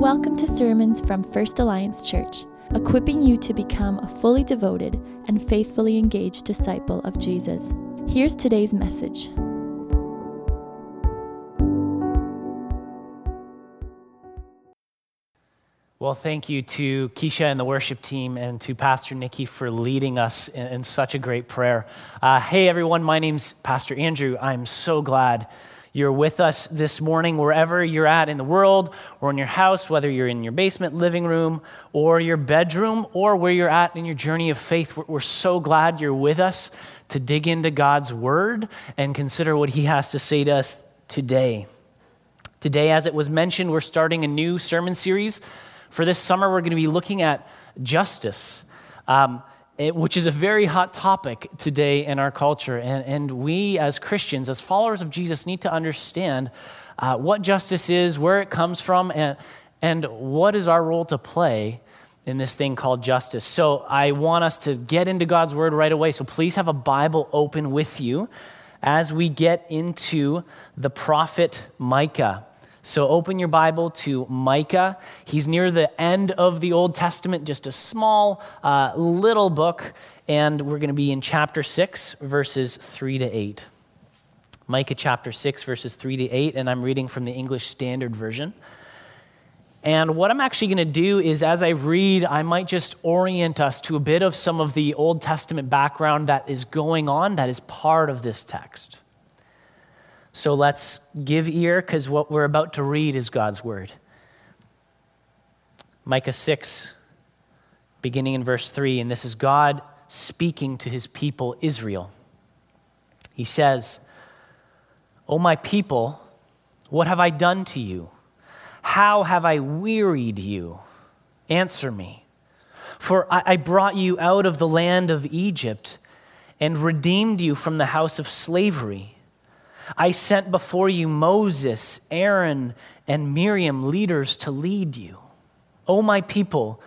Welcome to sermons from First Alliance Church, equipping you to become a fully devoted and faithfully engaged disciple of Jesus. Here's today's message. Well, thank you to Keisha and the worship team and to Pastor Nikki for leading us in, in such a great prayer. Uh, hey, everyone, my name's Pastor Andrew. I'm so glad you're with us this morning, wherever you're at in the world or in your house, whether you're in your basement, living room, or your bedroom, or where you're at in your journey of faith. We're, so glad you're with us to dig into God's word and consider what He has to say to us today. Today, as it was mentioned, we're starting a new sermon series for this summer, we're going to be looking at justice, um, it, which is a very hot topic today in our culture. And, and we, as Christians, as followers of Jesus, need to understand uh, what justice is, where it comes from, and, and what is our role to play in this thing called justice. So I want us to get into God's word right away. So please have a Bible open with you as we get into the prophet Micah. So open your Bible to Micah. He's near the end of the Old Testament, just a small uh, little book, and we're going to be in chapter 6, verses 3 to 8. Micah chapter 6, verses 3 to 8, and I'm reading from the English Standard Version. And what I'm actually going to do is, as I read, I might just orient us to a bit of some of the Old Testament background that is going on that is part of this text. So let's give ear because what we're about to read is God's word. Micah 6, beginning in verse 3, and this is God speaking to his people, Israel. He says, O my people, what have I done to you? How have I wearied you? Answer me. For I brought you out of the land of Egypt and redeemed you from the house of slavery. I sent before you Moses, Aaron, and Miriam, leaders to lead you. O my people,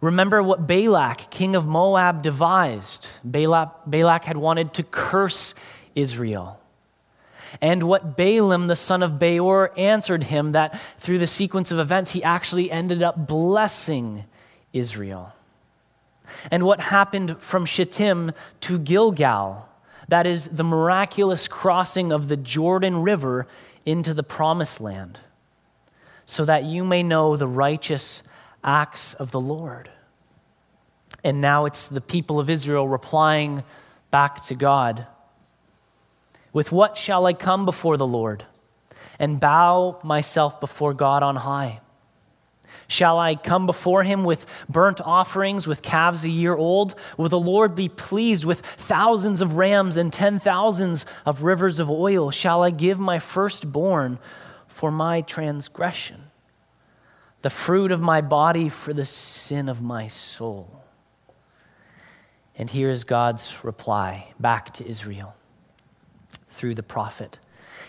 remember what Balak, king of Moab, devised. Balak, Balak had wanted to curse Israel. And what Balaam, the son of Beor, answered him that through the sequence of events, he actually ended up blessing Israel. And what happened from Shittim to Gilgal that is the miraculous crossing of the Jordan River into the promised land, so that you may know the righteous acts of the Lord. And now it's the people of Israel replying back to God With what shall I come before the Lord and bow myself before God on high? Shall I come before him with burnt offerings, with calves a year old? Will the Lord be pleased with thousands of rams and ten thousands of rivers of oil? Shall I give my firstborn for my transgression, the fruit of my body for the sin of my soul? And here is God's reply back to Israel through the prophet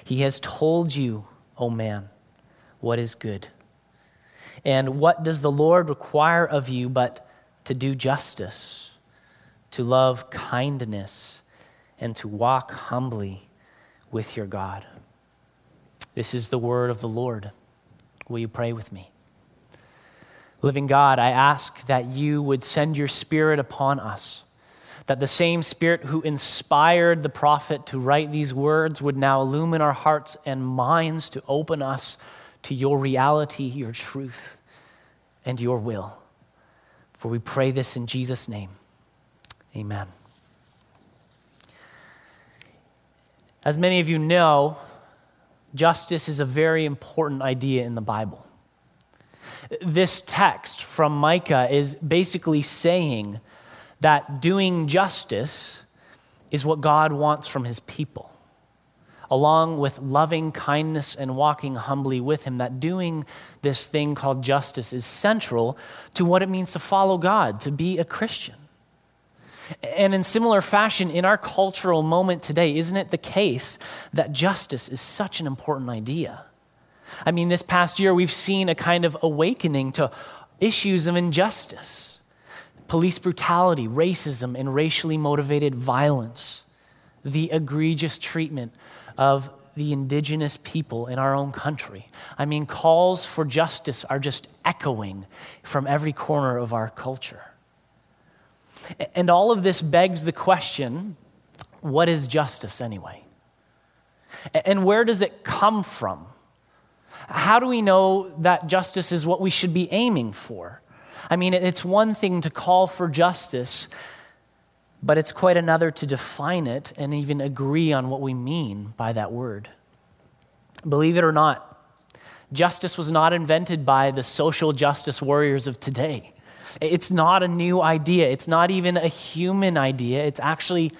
He has told you, O man, what is good and what does the Lord require of you but to do justice, to love kindness, and to walk humbly with your God? This is the word of the Lord. Will you pray with me? Living God, I ask that you would send your Spirit upon us, that the same Spirit who inspired the prophet to write these words would now illumine our hearts and minds to open us to your reality, your truth, and your will. For we pray this in Jesus' name. Amen. As many of you know, justice is a very important idea in the Bible. This text from Micah is basically saying that doing justice is what God wants from his people along with loving kindness and walking humbly with Him, that doing this thing called justice is central to what it means to follow God, to be a Christian. And in similar fashion, in our cultural moment today, isn't it the case that justice is such an important idea? I mean, this past year, we've seen a kind of awakening to issues of injustice, police brutality, racism, and racially motivated violence, the egregious treatment of the indigenous people in our own country. I mean, calls for justice are just echoing from every corner of our culture. And all of this begs the question what is justice anyway? And where does it come from? How do we know that justice is what we should be aiming for? I mean, it's one thing to call for justice, but it's quite another to define it and even agree on what we mean by that word. Believe it or not, justice was not invented by the social justice warriors of today. It's not a new idea, it's not even a human idea, it's actually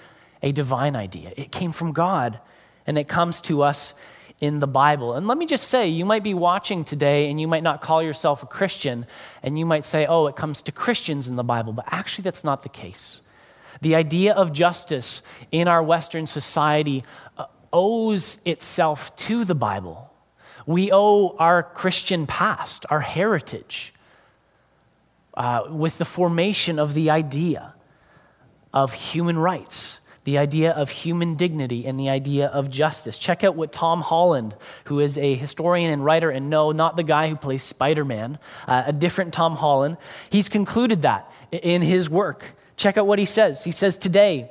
a divine idea. It came from God, and it comes to us in the Bible. And let me just say, you might be watching today and you might not call yourself a Christian, and you might say, oh, it comes to Christians in the Bible, but actually, that's not the case. The idea of justice in our Western society uh, owes itself to the Bible. We owe our Christian past, our heritage, uh, with the formation of the idea of human rights the idea of human dignity and the idea of justice. Check out what Tom Holland, who is a historian and writer, and no, not the guy who plays Spider Man, uh, a different Tom Holland, he's concluded that in his work. Check out what he says. He says, Today,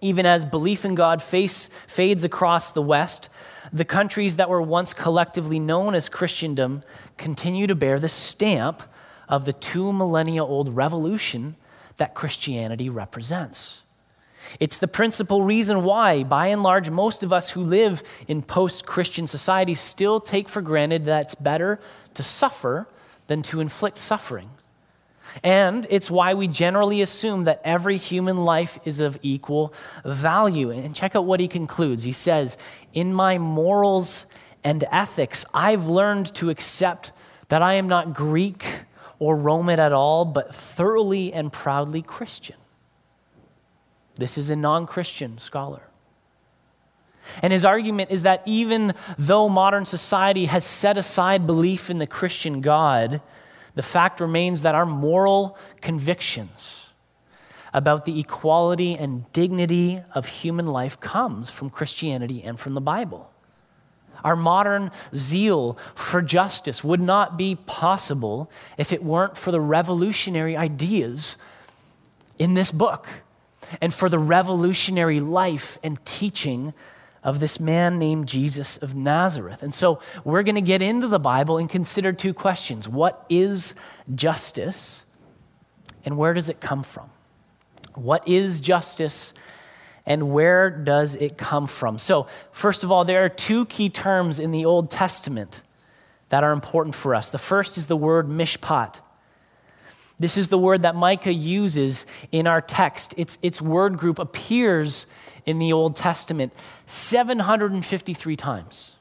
even as belief in God face, fades across the West, the countries that were once collectively known as Christendom continue to bear the stamp of the two millennia old revolution that Christianity represents. It's the principal reason why, by and large, most of us who live in post Christian society still take for granted that it's better to suffer than to inflict suffering. And it's why we generally assume that every human life is of equal value. And check out what he concludes. He says, In my morals and ethics, I've learned to accept that I am not Greek or Roman at all, but thoroughly and proudly Christian. This is a non Christian scholar. And his argument is that even though modern society has set aside belief in the Christian God, the fact remains that our moral convictions about the equality and dignity of human life comes from Christianity and from the Bible. Our modern zeal for justice would not be possible if it weren't for the revolutionary ideas in this book and for the revolutionary life and teaching of this man named Jesus of Nazareth. And so we're going to get into the Bible and consider two questions What is justice, and where does it come from? What is justice? And where does it come from? So, first of all, there are two key terms in the Old Testament that are important for us. The first is the word mishpat, this is the word that Micah uses in our text. Its, its word group appears in the Old Testament 753 times.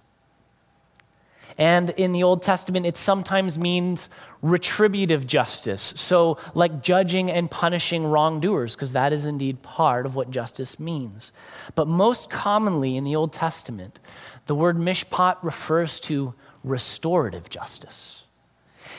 And in the Old Testament, it sometimes means retributive justice. So, like judging and punishing wrongdoers, because that is indeed part of what justice means. But most commonly in the Old Testament, the word mishpat refers to restorative justice.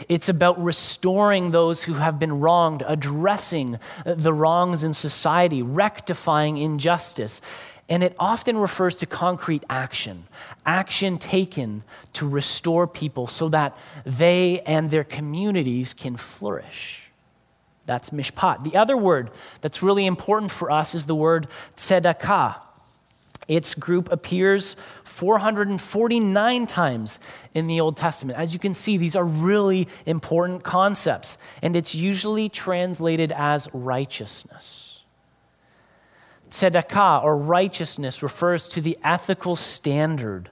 It's about restoring those who have been wronged, addressing the wrongs in society, rectifying injustice. And it often refers to concrete action, action taken to restore people so that they and their communities can flourish. That's mishpat. The other word that's really important for us is the word tzedakah. Its group appears 449 times in the Old Testament. As you can see, these are really important concepts, and it's usually translated as righteousness. Tzedakah, or righteousness, refers to the ethical standard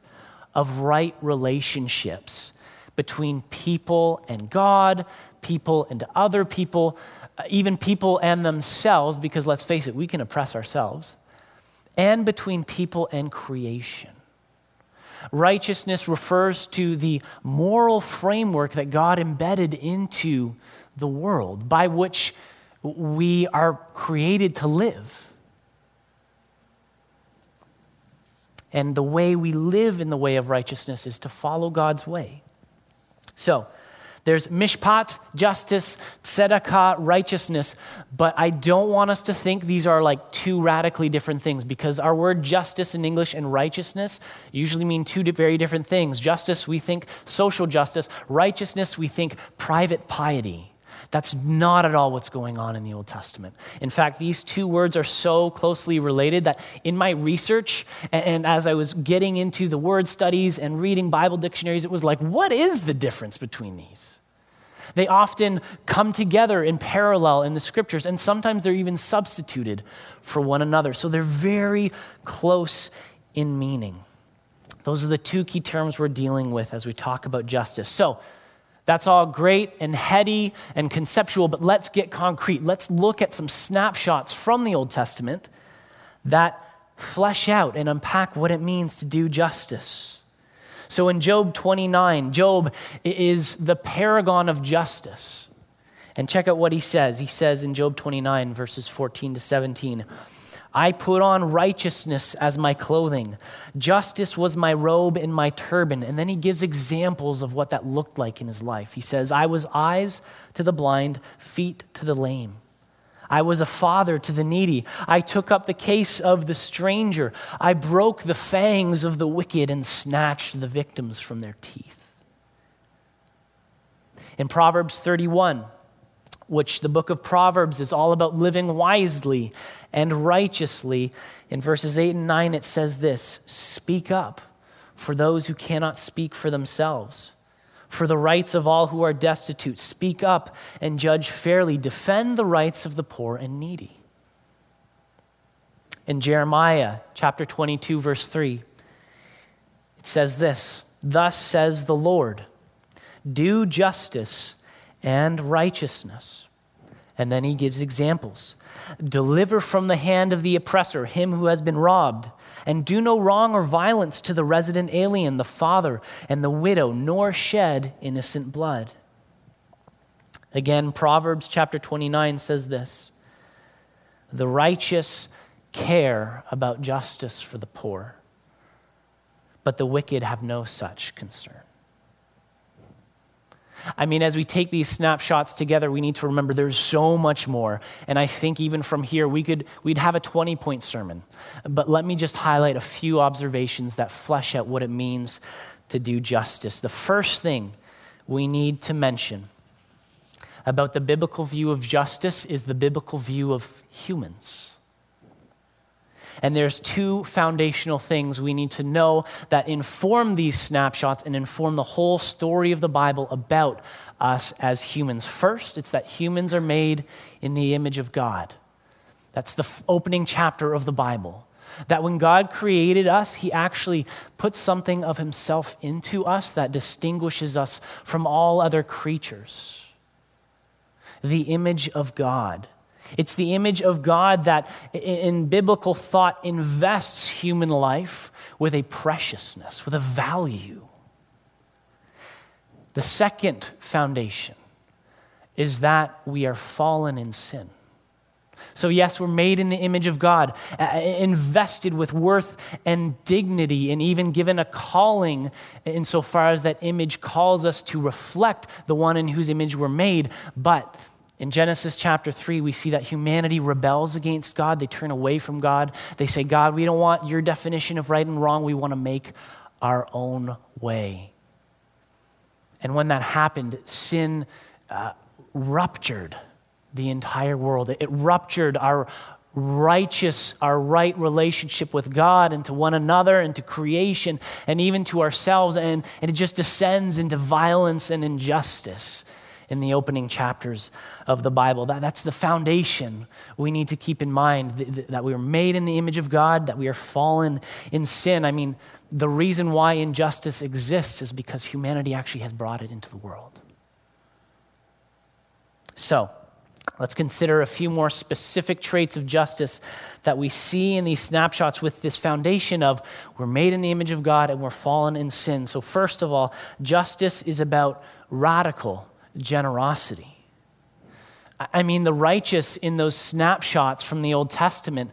of right relationships between people and God, people and other people, uh, even people and themselves, because let's face it, we can oppress ourselves and between people and creation. Righteousness refers to the moral framework that God embedded into the world by which we are created to live. And the way we live in the way of righteousness is to follow God's way. So, There's mishpat, justice, tzedakah, righteousness, but I don't want us to think these are like two radically different things because our word justice in English and righteousness usually mean two very different things. Justice, we think social justice. Righteousness, we think private piety. That's not at all what's going on in the Old Testament. In fact, these two words are so closely related that in my research and as I was getting into the word studies and reading Bible dictionaries, it was like, what is the difference between these? They often come together in parallel in the scriptures, and sometimes they're even substituted for one another. So they're very close in meaning. Those are the two key terms we're dealing with as we talk about justice. So that's all great and heady and conceptual, but let's get concrete. Let's look at some snapshots from the Old Testament that flesh out and unpack what it means to do justice. So in Job 29, Job is the paragon of justice. And check out what he says. He says in Job 29, verses 14 to 17, I put on righteousness as my clothing. Justice was my robe and my turban. And then he gives examples of what that looked like in his life. He says, I was eyes to the blind, feet to the lame. I was a father to the needy. I took up the case of the stranger. I broke the fangs of the wicked and snatched the victims from their teeth. In Proverbs 31, which the book of Proverbs is all about living wisely and righteously, in verses 8 and 9, it says this Speak up for those who cannot speak for themselves for the rights of all who are destitute. Speak up and judge fairly. Defend the rights of the poor and needy. In Jeremiah chapter 22, verse 3, it says this Thus says the Lord, do justice and righteousness. And then he gives examples. Deliver from the hand of the oppressor him who has been robbed and do no wrong or violence to the resident alien, the father, and the widow, nor shed innocent blood. Again, Proverbs chapter 29 says this The righteous care about justice for the poor, but the wicked have no such concern. I mean, as we take these snapshots together, we need to remember there's so much more. And I think even from here, we could, we'd have a 20 point sermon. But let me just highlight a few observations that flesh out what it means to do justice. The first thing we need to mention about the biblical view of justice is the biblical view of humans. And there's two foundational things we need to know that inform these snapshots and inform the whole story of the Bible about us as humans. First, it's that humans are made in the image of God. That's the opening chapter of the Bible. That when God created us, He actually put something of Himself into us that distinguishes us from all other creatures. The image of God. It's the image of God that, in biblical thought, invests human life with a preciousness, with a value. The second foundation is that we are fallen in sin. So, yes, we're made in the image of God, invested with worth and dignity, and even given a calling insofar as that image calls us to reflect the one in whose image we're made. But in Genesis chapter 3, we see that humanity rebels against God. They turn away from God. They say, God, we don't want your definition of right and wrong. We want to make our own way. And when that happened, sin uh, ruptured the entire world. It ruptured our righteous, our right relationship with God and to one another and to creation and even to ourselves. And, and it just descends into violence and injustice in the opening chapters of the Bible. That, that's the foundation we need to keep in mind that, that we are made in the image of God, that we are fallen in sin. I mean, the reason why injustice exists is because humanity actually has brought it into the world. So, let's consider a few more specific traits of justice that we see in these snapshots with this foundation of we're made in the image of God and we're fallen in sin. So, first of all, justice is about radical generosity. I mean, the righteous in those snapshots from the Old Testament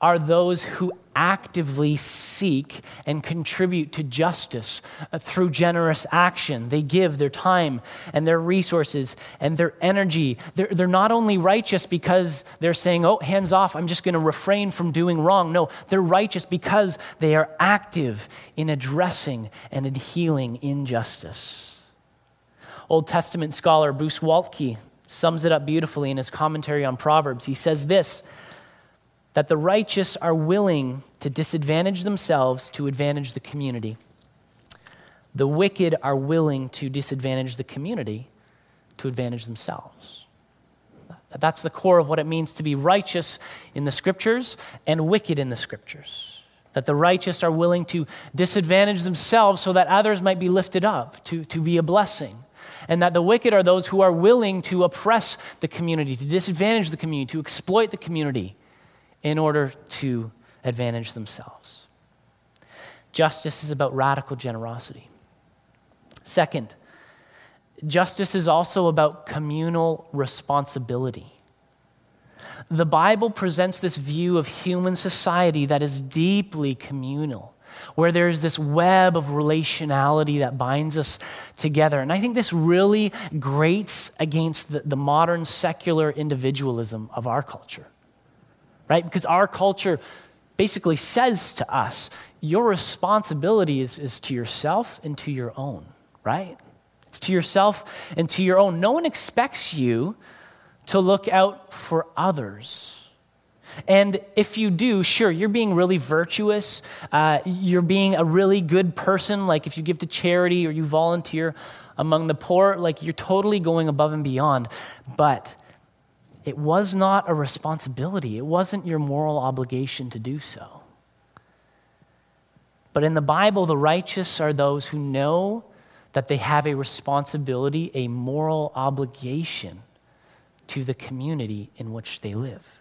are those who actively seek and contribute to justice uh, through generous action. They give their time and their resources and their energy. They're, they're not only righteous because they're saying, oh, hands off, I'm just going to refrain from doing wrong. No, they're righteous because they are active in addressing and in healing injustice. Old Testament scholar Bruce Waltke sums it up beautifully in his commentary on Proverbs. He says this that the righteous are willing to disadvantage themselves to advantage the community. The wicked are willing to disadvantage the community to advantage themselves. That's the core of what it means to be righteous in the scriptures and wicked in the scriptures. That the righteous are willing to disadvantage themselves so that others might be lifted up, to, to be a blessing. And that the wicked are those who are willing to oppress the community, to disadvantage the community, to exploit the community in order to advantage themselves. Justice is about radical generosity. Second, justice is also about communal responsibility. The Bible presents this view of human society that is deeply communal, where there's this web of relationality that binds us together. And I think this really grates against the, the modern secular individualism of our culture right? Because our culture basically says to us, your responsibility is, is to yourself and to your own, right? It's to yourself and to your own. No one expects you to look out for others. And if you do, sure, you're being really virtuous. Uh, you're being a really good person. Like if you give to charity or you volunteer among the poor, like you're totally going above and beyond. But it was not a responsibility, it wasn't your moral obligation to do so. But in the Bible, the righteous are those who know that they have a responsibility, a moral obligation to the community in which they live.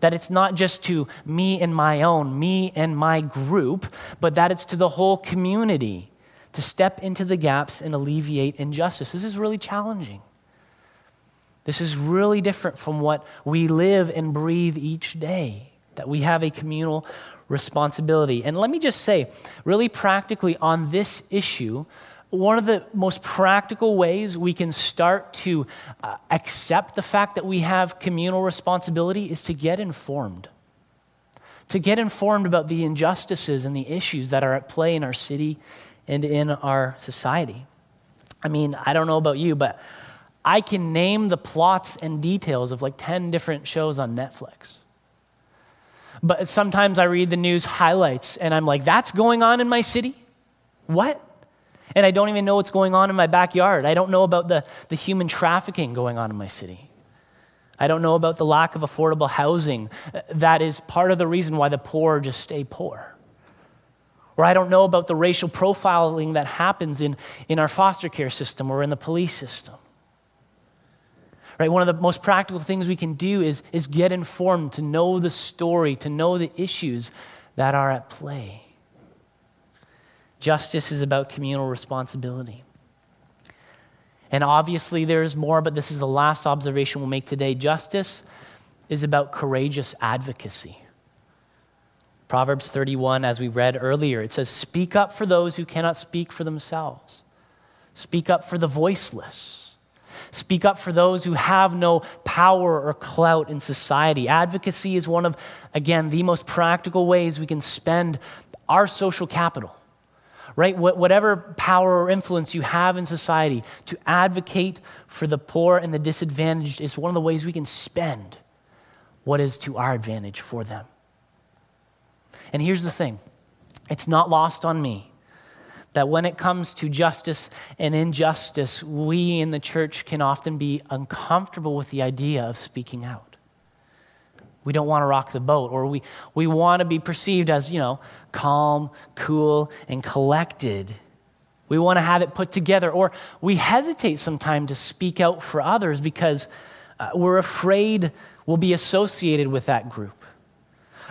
That it's not just to me and my own, me and my group, but that it's to the whole community to step into the gaps and alleviate injustice. This is really challenging. This is really different from what we live and breathe each day, that we have a communal responsibility. And let me just say, really practically on this issue, one of the most practical ways we can start to uh, accept the fact that we have communal responsibility is to get informed. To get informed about the injustices and the issues that are at play in our city and in our society. I mean, I don't know about you, but I can name the plots and details of like 10 different shows on Netflix. But sometimes I read the news highlights and I'm like, that's going on in my city? What? And I don't even know what's going on in my backyard. I don't know about the, the human trafficking going on in my city. I don't know about the lack of affordable housing. That is part of the reason why the poor just stay poor. Or I don't know about the racial profiling that happens in, in our foster care system or in the police system. Right? One of the most practical things we can do is, is get informed, to know the story, to know the issues that are at play. Justice is about communal responsibility. And obviously, there's more, but this is the last observation we'll make today. Justice is about courageous advocacy. Proverbs 31, as we read earlier, it says, Speak up for those who cannot speak for themselves, speak up for the voiceless. Speak up for those who have no power or clout in society. Advocacy is one of, again, the most practical ways we can spend our social capital, right? Whatever power or influence you have in society, to advocate for the poor and the disadvantaged is one of the ways we can spend what is to our advantage for them. And here's the thing it's not lost on me that when it comes to justice and injustice, we in the church can often be uncomfortable with the idea of speaking out. We don't want to rock the boat, or we, we want to be perceived as, you know, calm, cool, and collected. We want to have it put together, or we hesitate sometimes to speak out for others because uh, we're afraid we'll be associated with that group.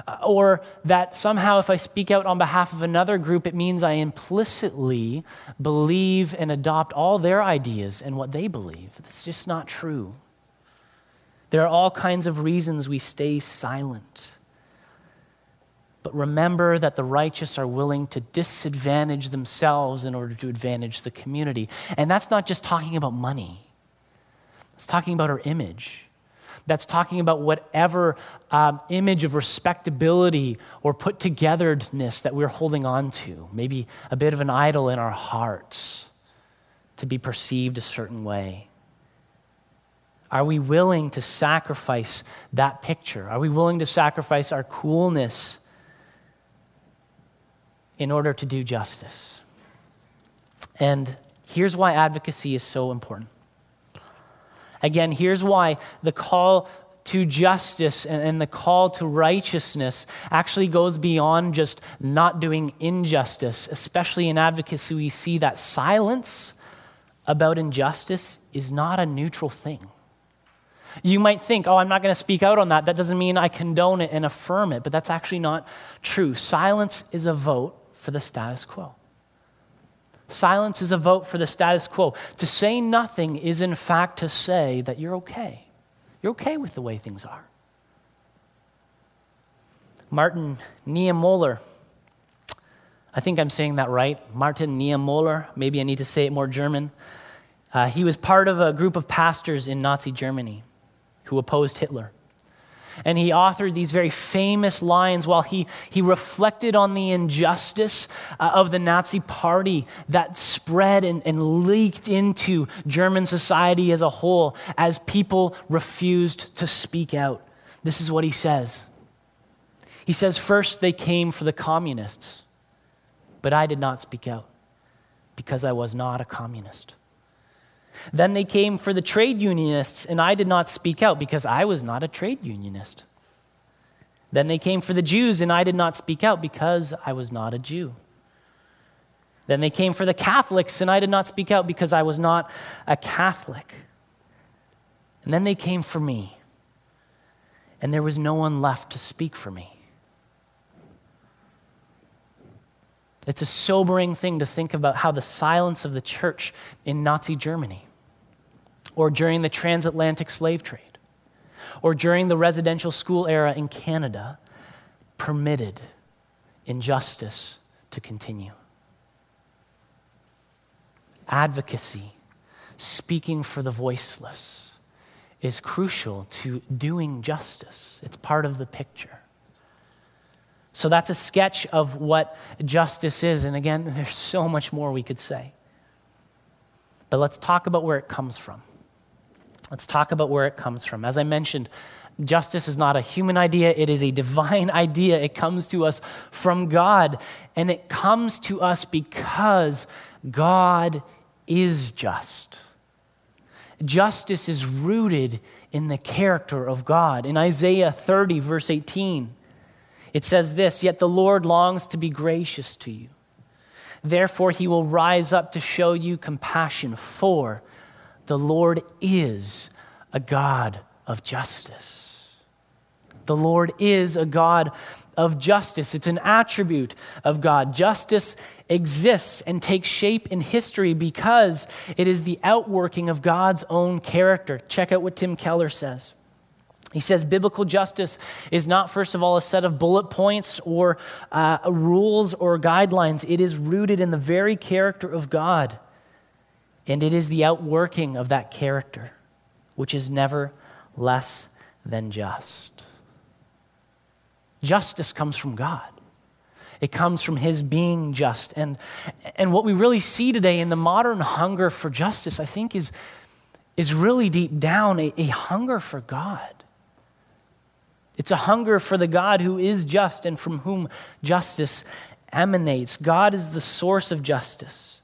Uh, or that somehow if I speak out on behalf of another group, it means I implicitly believe and adopt all their ideas and what they believe. That's just not true. There are all kinds of reasons we stay silent. But remember that the righteous are willing to disadvantage themselves in order to advantage the community. And that's not just talking about money, it's talking about our image. That's talking about whatever um, image of respectability or put togetherness that we're holding on to. Maybe a bit of an idol in our hearts to be perceived a certain way. Are we willing to sacrifice that picture? Are we willing to sacrifice our coolness in order to do justice? And here's why advocacy is so important. Again, here's why the call to justice and, the call to righteousness actually goes beyond just not doing injustice. Especially in advocacy, we see that silence about injustice is not a neutral thing. You might think, oh, I'm not going to speak out on that. That doesn't mean I condone it and affirm it, but that's actually not true. Silence is a vote for the status quo. Silence is a vote for the status quo. To say nothing is, in fact, to say that you're okay. You're okay with the way things are. Martin Niemöller, I think I'm saying that right. Martin Niemöller, maybe I need to say it more German. Uh, he was part of a group of pastors in Nazi Germany who opposed Hitler. And he authored these very famous lines while he, he reflected on the injustice uh, of the Nazi party that spread and, and leaked into German society as a whole as people refused to speak out. This is what he says. He says, First, they came for the communists, but I did not speak out because I was not a communist. Then they came for the trade unionists, and I did not speak out because I was not a trade unionist. Then they came for the Jews, and I did not speak out because I was not a Jew. Then they came for the Catholics, and I did not speak out because I was not a Catholic. And then they came for me, and there was no one left to speak for me. It's a sobering thing to think about how the silence of the church in Nazi Germany, or during the transatlantic slave trade, or during the residential school era in Canada, permitted injustice to continue. Advocacy, speaking for the voiceless, is crucial to doing justice. It's part of the picture. So that's a sketch of what justice is. And again, there's so much more we could say. But let's talk about where it comes from. Let's talk about where it comes from. As I mentioned, justice is not a human idea, it is a divine idea. It comes to us from God, and it comes to us because God is just. Justice is rooted in the character of God. In Isaiah 30, verse 18, it says this Yet the Lord longs to be gracious to you. Therefore, he will rise up to show you compassion, for the Lord is a God of justice. The Lord is a God of justice. It's an attribute of God. Justice exists and takes shape in history because it is the outworking of God's own character. Check out what Tim Keller says. He says biblical justice is not, first of all, a set of bullet points or uh, rules or guidelines. It is rooted in the very character of God. And it is the outworking of that character, which is never less than just. Justice comes from God. It comes from his being just. And, and what we really see today in the modern hunger for justice, I think, is, is really deep down a, a hunger for God. It's a hunger for the God who is just and from whom justice emanates. God is the source of justice.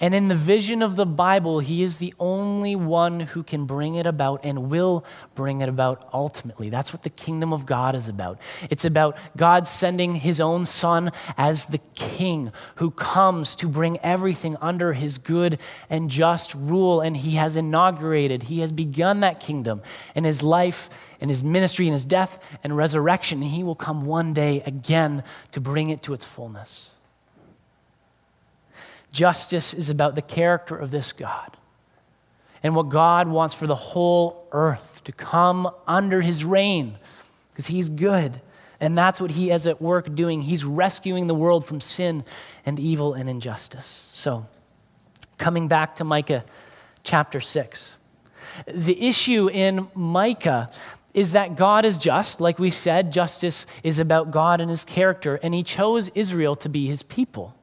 And in the vision of the Bible, He is the only one who can bring it about and will bring it about ultimately. That's what the kingdom of God is about. It's about God sending His own Son as the King who comes to bring everything under His good and just rule. And He has inaugurated, He has begun that kingdom in His life, in His ministry, in His death and resurrection. And He will come one day again to bring it to its fullness. Justice is about the character of this God and what God wants for the whole earth to come under his reign because he's good. And that's what he is at work doing. He's rescuing the world from sin and evil and injustice. So, coming back to Micah chapter 6. The issue in Micah is that God is just. Like we said, justice is about God and his character, and he chose Israel to be his people.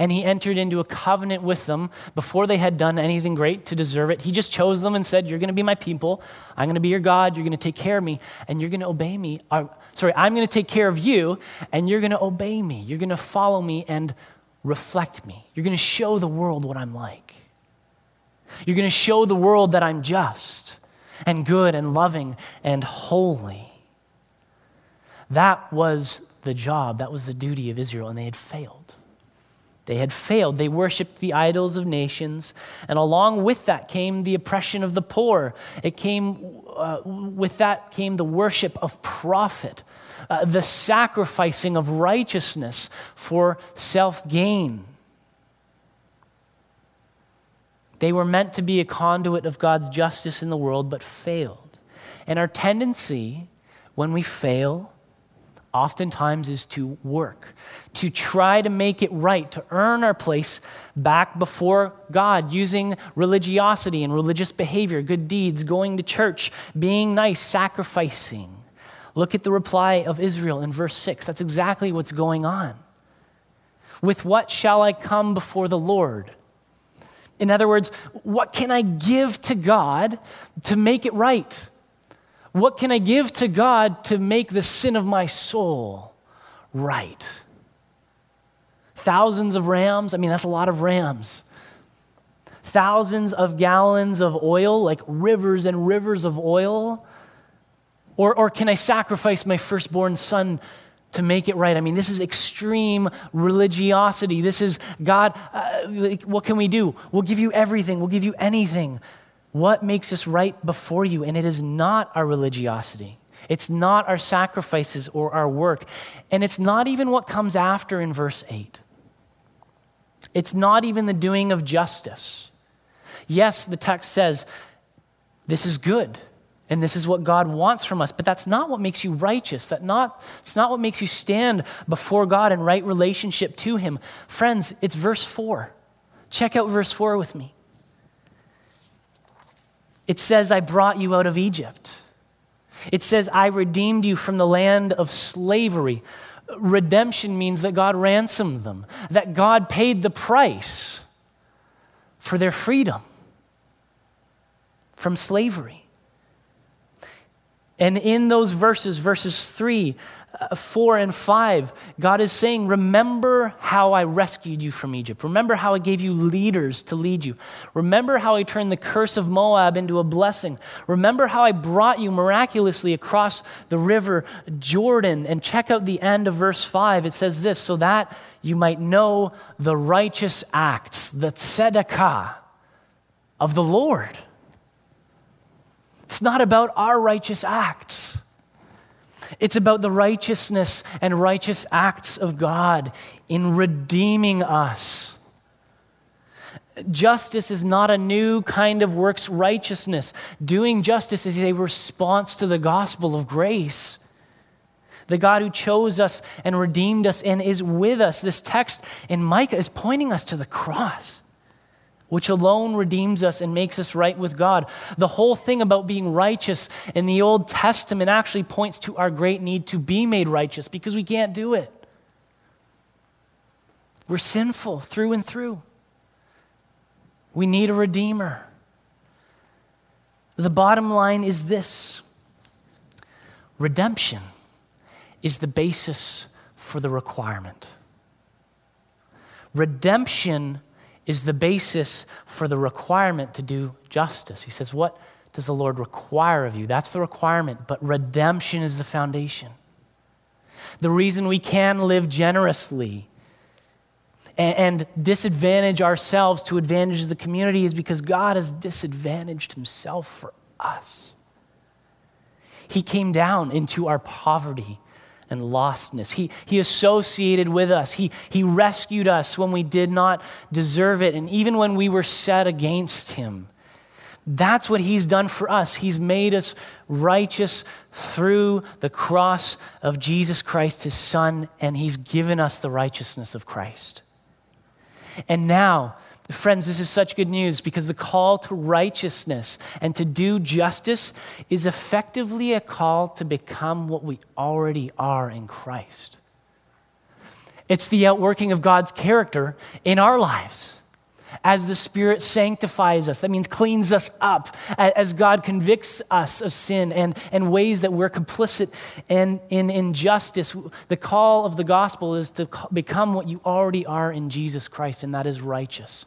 And he entered into a covenant with them before they had done anything great to deserve it. He just chose them and said, You're going to be my people. I'm going to be your God. You're going to take care of me, and you're going to obey me. Uh, sorry, I'm going to take care of you, and you're going to obey me. You're going to follow me and reflect me. You're going to show the world what I'm like. You're going to show the world that I'm just and good and loving and holy. That was the job, that was the duty of Israel, and they had failed. They had failed. They worshiped the idols of nations, and along with that came the oppression of the poor. It came, uh, with that came the worship of profit, uh, the sacrificing of righteousness for self gain. They were meant to be a conduit of God's justice in the world, but failed. And our tendency when we fail oftentimes is to work, to try to make it right, to earn our place back before God using religiosity and religious behavior, good deeds, going to church, being nice, sacrificing. Look at the reply of Israel in verse 6. That's exactly what's going on. With what shall I come before the Lord? In other words, what can I give to God to make it right? What can I give to God to make the sin of my soul right? Thousands of rams, I mean, that's a lot of rams. Thousands of gallons of oil, like rivers and rivers of oil. Or, or can I sacrifice my firstborn son to make it right. I mean, this is extreme religiosity. This is God, uh, what can we do? We'll give you everything, we'll give you anything. What makes us right before you? And it is not our religiosity. It's not our sacrifices or our work. And it's not even what comes after in verse 8. It's not even the doing of justice. Yes, the text says, this is good and this is what God wants from us. But that's not what makes you righteous. That not, it's not what makes you stand before God in right relationship to Him. Friends, it's verse 4. Check out verse 4 with me. It says, I brought you out of Egypt. It says, I redeemed you from the land of slavery. Redemption means that God ransomed them, that God paid the price for their freedom from slavery. And in those verses, verses 3, uh, Uh, 4, and 5, God is saying, Remember how I rescued you from Egypt. Remember how I gave you leaders to lead you. Remember how I turned the curse of Moab into a blessing. Remember how I brought you miraculously across the river Jordan. And check out the end of verse 5. It says this so that you might know the righteous acts, the tzedakah of the Lord. It's not about our righteous acts. It's about the righteousness and righteous acts of God in redeeming us. Justice is not a new kind of works righteousness. Doing justice is a response to the gospel of grace. The God who chose us and redeemed us and is with us. This text in Micah is pointing us to the cross which alone redeems us and makes us right with God. The whole thing about being righteous in the Old Testament actually points to our great need to be made righteous because we can't do it. We're sinful through and through. We need a redeemer. The bottom line is this redemption is the basis for the requirement. Redemption is the basis for the requirement to do justice. He says, What does the Lord require of you? That's the requirement, but redemption is the foundation. The reason we can live generously and, disadvantage ourselves to advantage the community is because God has disadvantaged himself for us. He came down into our poverty and lostness. He, he associated with us. He, he rescued us when we did not deserve it, and even when we were set against Him. That's what he's done for us. He's made us righteous through the cross of Jesus Christ, his son, and he's given us the righteousness of Christ. And now, friends, this is such good news because the call to righteousness and to do justice is effectively a call to become what we already are in Christ. It's the outworking of God's character in our lives as the Spirit sanctifies us. That means cleans us up, as God convicts us of sin and, and ways that we're complicit in, in injustice. The call of the gospel is to become what you already are in Jesus Christ, and that is righteous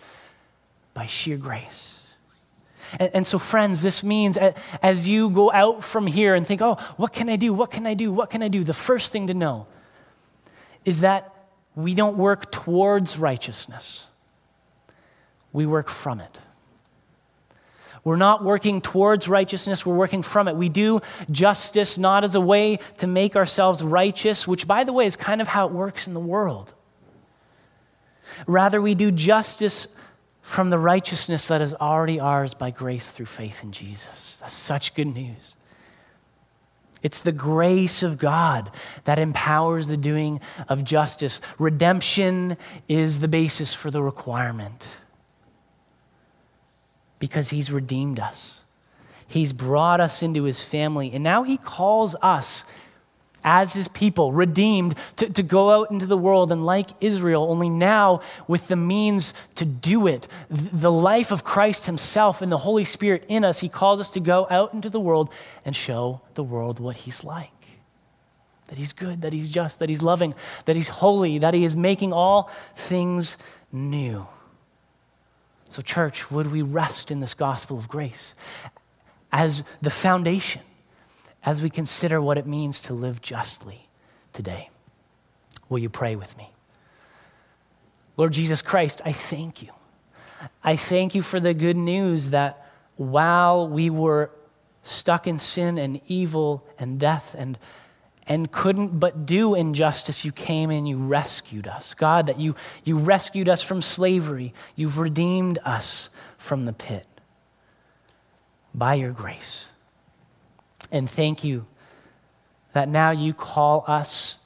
by sheer grace. And, and so, friends, this means as you go out from here and think, oh, what can I do? What can I do? What can I do? The first thing to know is that we don't work towards righteousness we work from it. We're not working towards righteousness, we're working from it. We do justice not as a way to make ourselves righteous, which, by the way, is kind of how it works in the world. Rather, we do justice from the righteousness that is already ours by grace through faith in Jesus. That's such good news. It's the grace of God that empowers the doing of justice. Redemption is the basis for the requirement because he's redeemed us. He's brought us into his family, and now he calls us as his people, redeemed, to, to go out into the world and like Israel, only now with the means to do it. The life of Christ himself and the Holy Spirit in us, he calls us to go out into the world and show the world what he's like. That he's good, that he's just, that he's loving, that he's holy, that he is making all things new. So, church, would we rest in this gospel of grace as the foundation as we consider what it means to live justly today? Will you pray with me? Lord Jesus Christ, I thank you. I thank you for the good news that while we were stuck in sin and evil and death and and couldn't but do injustice, you came and you rescued us. God, that you, you rescued us from slavery. You've redeemed us from the pit by your grace. And thank you that now you call us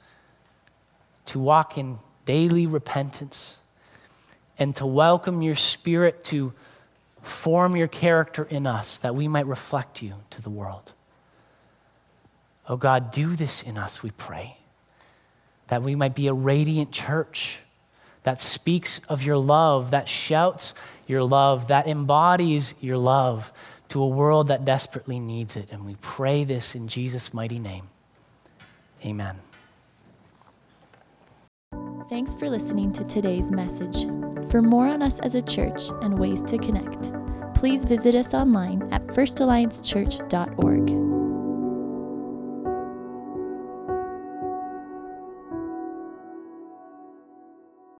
to walk in daily repentance and to welcome your spirit to form your character in us that we might reflect you to the world. Oh God, do this in us, we pray, that we might be a radiant church that speaks of your love, that shouts your love, that embodies your love to a world that desperately needs it. And we pray this in Jesus' mighty name. Amen. Thanks for listening to today's message. For more on us as a church and ways to connect, please visit us online at firstalliancechurch.org.